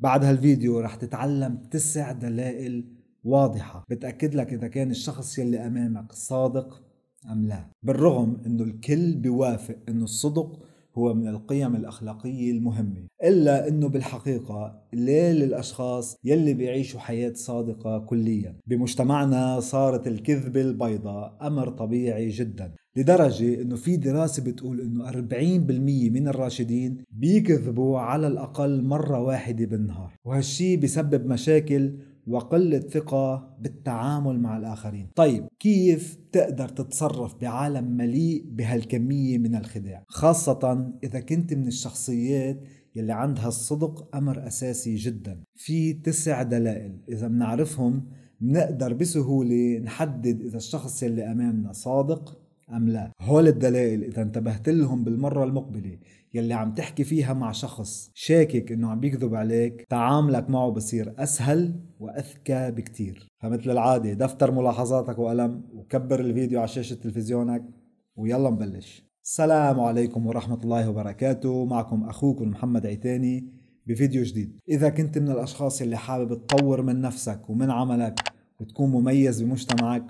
بعد هالفيديو رح تتعلم تسع دلائل واضحة. بتأكد لك إذا كان الشخص يلي أمامك صادق أم لا. بالرغم أنه الكل بيوافق أنه الصدق هو من القيم الأخلاقية المهمة. إلا أنه بالحقيقة ليه للأشخاص يلي بيعيشوا حياة صادقة كليا. بمجتمعنا صارت الكذبة البيضاء أمر طبيعي جدا. لدرجة إنه في دراسة بتقول إنه 40% من الراشدين بيكذبوا على الأقل مرة واحدة بالنهار. وهالشي بسبب مشاكل وقلة ثقة بالتعامل مع الآخرين. طيب كيف تقدر تتصرف بعالم مليء بهالكمية من الخداع؟ خاصة إذا كنت من الشخصيات يلي عندها الصدق أمر أساسي جدا. في تسع دلائل. إذا بنعرفهم بنقدر بسهولة نحدد إذا الشخص يلي أمامنا صادق أم لا؟ هول الدلائل إذا انتبهت لهم بالمرة المقبلة يلي عم تحكي فيها مع شخص شاكك إنه عم بيكذب عليك تعاملك معه بصير أسهل وأذكى بكتير. فمثل العادة دفتر ملاحظاتك وقلم وكبر الفيديو على شاشة تلفزيونك ويلا نبلش. السلام عليكم ورحمة الله وبركاته. معكم أخوكم محمد عيتاني بفيديو جديد. إذا كنت من الأشخاص اللي حابب تطور من نفسك ومن عملك وتكون مميز بمجتمعك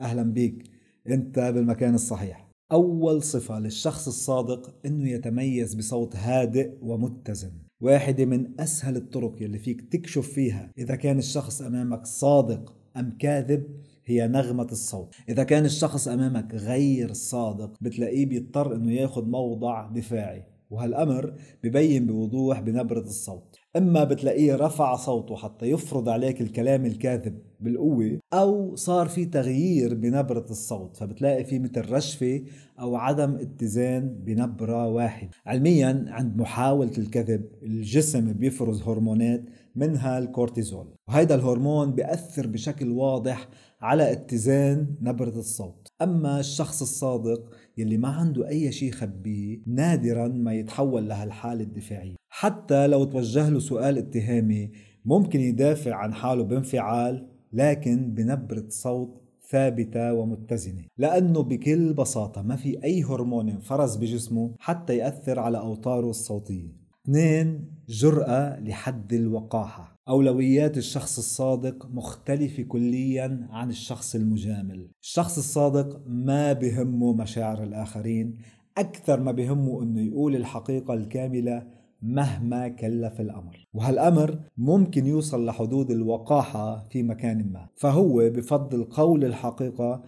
أهلا بيك. أنت بالمكان الصحيح. أول صفة للشخص الصادق إنه يتميز بصوت هادئ ومتزن. واحدة من أسهل الطرق يلي فيك تكشف فيها. إذا كان الشخص أمامك صادق أم كاذب هي نغمة الصوت. إذا كان الشخص أمامك غير صادق بتلاقيه بيضطر إنه ياخد موضع دفاعي. وهالأمر ببين بوضوح بنبرة الصوت. إما بتلاقيه رفع صوته حتى يفرض عليك الكلام الكاذب بالقوة أو صار في تغيير بنبرة الصوت فبتلاقي في مثل رشفة أو عدم اتزان بنبرة واحد علميا عند محاولة الكذب الجسم بيفرز هرمونات منها الكورتيزول وهيدا الهرمون بيأثر بشكل واضح على اتزان نبرة الصوت. أما الشخص الصادق يلي ما عنده أي شيء خبيه نادرا ما يتحول لهالحالة الدفاعية. حتى لو توجه له سؤال اتهامي ممكن يدافع عن حاله بانفعال لكن بنبرة صوت ثابتة ومتزنة. لأنه بكل بساطة ما في أي هرمون انفرز بجسمه حتى يأثر على أوتاره الصوتية. اثنين جرأة لحد الوقاحة. أولويات الشخص الصادق مختلفة كليا عن الشخص المجامل. الشخص الصادق ما بهمه مشاعر الآخرين أكثر ما بهمه أنه يقول الحقيقة الكاملة مهما كلف الأمر. وهالأمر ممكن يوصل لحدود الوقاحة في مكان ما. فهو بفضل قول الحقيقة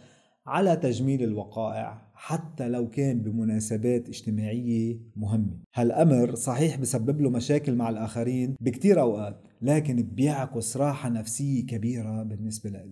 على تجميل الوقائع حتى لو كان بمناسبات اجتماعية مهمة. هالأمر صحيح بسبب له مشاكل مع الآخرين بكتير أوقات لكن بيعكس راحة نفسية كبيرة بالنسبة له.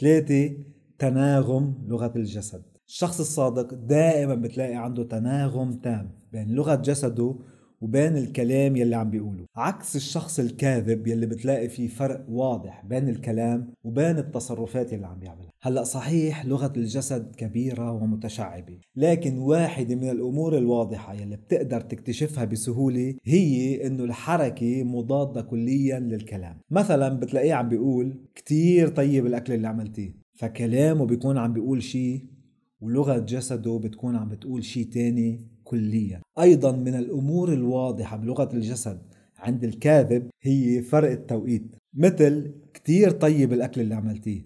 ثلاثة تناغم لغة الجسد. الشخص الصادق دائما بتلاقي عنده تناغم تام بين لغة جسده وبين الكلام يلي عم بيقوله. عكس الشخص الكاذب يلي بتلاقي فيه فرق واضح بين الكلام وبين التصرفات يلي عم بيعملها. هلأ صحيح لغة الجسد كبيرة ومتشعبة لكن واحدة من الأمور الواضحة يلي بتقدر تكتشفها بسهولة هي إنه الحركة مضادة كليا للكلام. مثلا بتلاقيه عم بيقول كتير طيب الأكل اللي عملتيه فكلامه بيكون عم بيقول شيء ولغة جسده بتكون عم بتقول شيء تاني. كليا. أيضا من الأمور الواضحة بلغة الجسد عند الكاذب هي فرق التوقيت مثل كتير طيب الأكل اللي عملتيه.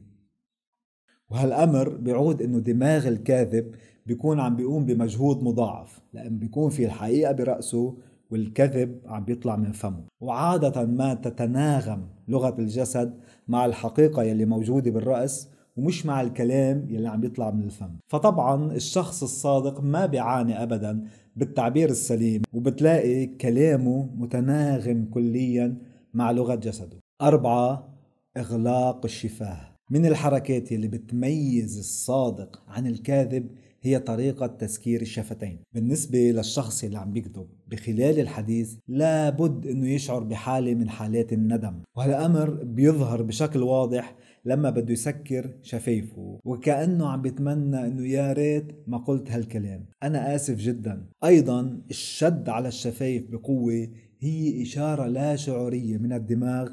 وهالأمر بيعود إنه دماغ الكاذب بيكون عم بيقوم بمجهود مضاعف لأن بيكون في الحقيقة برأسه والكذب عم بيطلع من فمه. وعادة ما تتناغم لغة الجسد مع الحقيقة يلي موجودة بالرأس ومش مع الكلام يلي عم يطلع من الفم. فطبعا الشخص الصادق ما بيعاني ابدا بالتعبير السليم وبتلاقي كلامه متناغم كليا مع لغة جسده. أربعة إغلاق الشفاه. من الحركات اللي بتميز الصادق عن الكاذب هي طريقة تسكير الشفتين. بالنسبة للشخص اللي عم بيكذب بخلال الحديث لابد إنه يشعر بحالة من حالات الندم. وهالأمر بيظهر بشكل واضح لما بده يسكر شفايفه وكأنه عم بيتمنى إنه يا ريت ما قلت هالكلام. أنا آسف جدا. أيضا الشد على الشفايف بقوة هي إشارة لا شعورية من الدماغ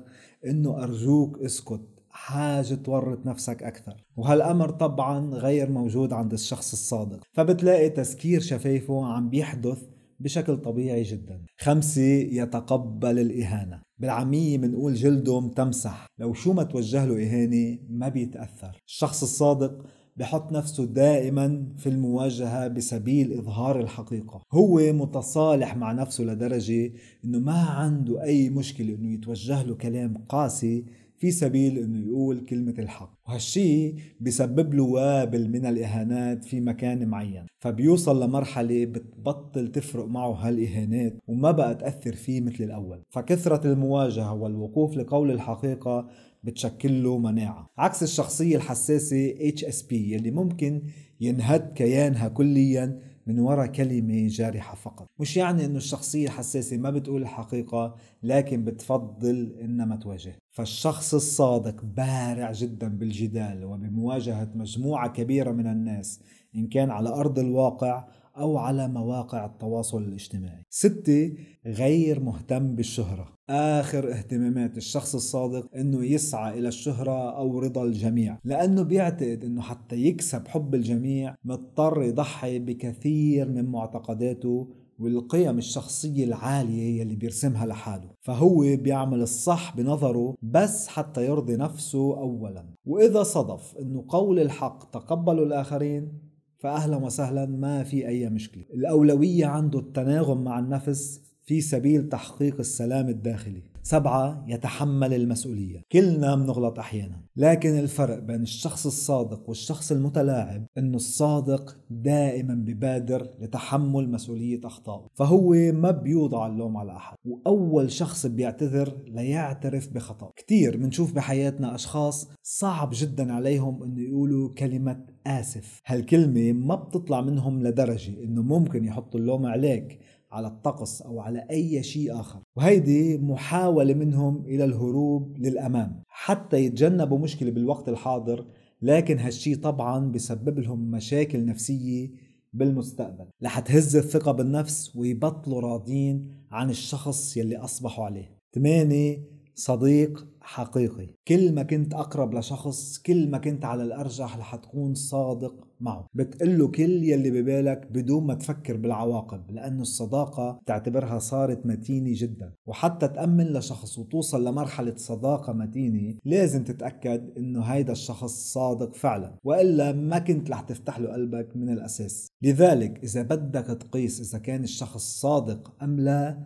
إنه أرجوك اسكت حاج تورط نفسك أكثر. وهالأمر طبعا غير موجود عند الشخص الصادق. فبتلاقي تسكير شفايفه عم بيحدث بشكل طبيعي جدا. خمسة يتقبل الإهانة. بالعامية منقول جلده متمسح لو شو ما توجه له إهانة ما بيتأثر. الشخص الصادق بحط نفسه دائما في المواجهة بسبيل إظهار الحقيقة. هو متصالح مع نفسه لدرجة أنه ما عنده أي مشكلة أنه يتوجه له كلام قاسي في سبيل إنه يقول كلمة الحق. وهالشي بسبب له وابل من الإهانات في مكان معين. فبيوصل لمرحلة بتبطل تفرق معه هالإهانات وما بقى تأثر فيه مثل الأول. فكثرة المواجهة والوقوف لقول الحقيقة بتشكل له مناعة. عكس الشخصية الحساسة HSP يلي ممكن ينهد كيانها كليا من وراء كلمة جارحة فقط. مش يعني إنه الشخصية الحساسة ما بتقول الحقيقة لكن بتفضل إنها ما تواجه. فالشخص الصادق بارع جدا بالجدال وبمواجهة مجموعة كبيرة من الناس إن كان على أرض الواقع أو على مواقع التواصل الاجتماعي. ستة غير مهتم بالشهرة. آخر اهتمامات الشخص الصادق أنه يسعى إلى الشهرة أو رضا الجميع لأنه بيعتقد أنه حتى يكسب حب الجميع مضطر يضحي بكثير من معتقداته والقيم الشخصية العالية يلي بيرسمها لحاله. فهو بيعمل الصح بنظره بس حتى يرضي نفسه أولا. وإذا صدف أنه قول الحق تقبله الآخرين فأهلا وسهلا ما في أي مشكلة. الأولوية عنده التناغم مع النفس في سبيل تحقيق السلام الداخلي. سبعة يتحمل المسؤولية. كلنا بنغلط أحيانا. لكن الفرق بين الشخص الصادق والشخص المتلاعب أنه الصادق دائما ببادر لتحمل مسؤولية أخطائه فهو ما بيوضع اللوم على أحد. وأول شخص بيعتذر ليعترف بخطأ. كتير بنشوف بحياتنا أشخاص صعب جدا عليهم أنه يقولوا كلمة آسف. هالكلمة ما بتطلع منهم لدرجة أنه ممكن يحطوا اللوم عليك. على الطقس أو على أي شيء آخر. وهيدي محاولة منهم إلى الهروب للأمام. حتى يتجنبوا مشكلة بالوقت الحاضر لكن هالشي طبعا بسبب لهم مشاكل نفسية بالمستقبل. رح تهز الثقة بالنفس ويبطلوا راضين عن الشخص يلي أصبحوا عليه. 8 صديق حقيقي. كل ما كنت أقرب لشخص كل ما كنت على الأرجح رح تكون صادق معه. بتقله كل يلي ببالك بدون ما تفكر بالعواقب لأنه الصداقة تعتبرها صارت متينة جدا. وحتى تأمن لشخص وتوصل لمرحلة صداقة متينة لازم تتأكد إنه هيدا الشخص صادق فعلا. وإلا ما كنت رح تفتح له قلبك من الأساس. لذلك إذا بدك تقيس إذا كان الشخص صادق أم لا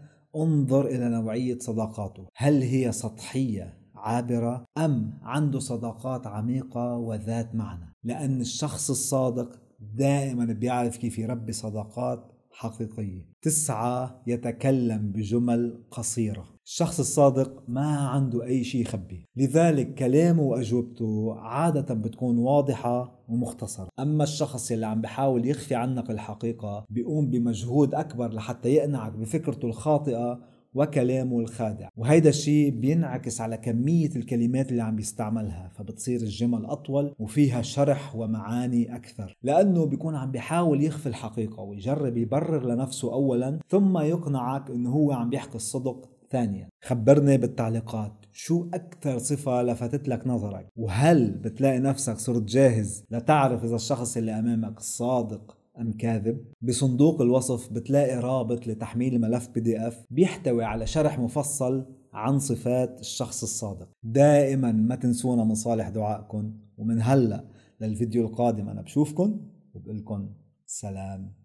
انظر إلى نوعية صداقاته. هل هي سطحية عابرة أم عنده صداقات عميقة وذات معنى؟ لأن الشخص الصادق دائما بيعرف كيف يربي صداقات حقيقية. تسعة يتكلم بجمل قصيرة. الشخص الصادق ما عنده أي شيء يخبي. لذلك كلامه وأجوبته عادة بتكون واضحة ومختصرة. أما الشخص اللي عم بحاول يخفي عنك الحقيقة بيقوم بمجهود أكبر لحتى يقنعك بفكرته الخاطئة وكلامه الخادع. وهيدا الشيء بينعكس على كمية الكلمات اللي عم بيستعملها فبتصير الجمل أطول وفيها شرح ومعاني أكثر. لأنه بيكون عم بيحاول يخفي الحقيقة ويجرب يبرر لنفسه أولا ثم يقنعك أنه هو عم بيحكي الصدق ثانيا. خبرني بالتعليقات شو أكثر صفة لفتت لك نظرك؟ وهل بتلاقي نفسك صرت جاهز لتعرف إذا الشخص اللي أمامك صادق أم كاذب. بصندوق الوصف بتلاقي رابط لتحميل ملف بي دي اف بيحتوي على شرح مفصل عن صفات الشخص الصادق. دائما ما تنسونا من صالح دعائكم ومن هلأ للفيديو القادم أنا بشوفكم وبقول لكم سلام.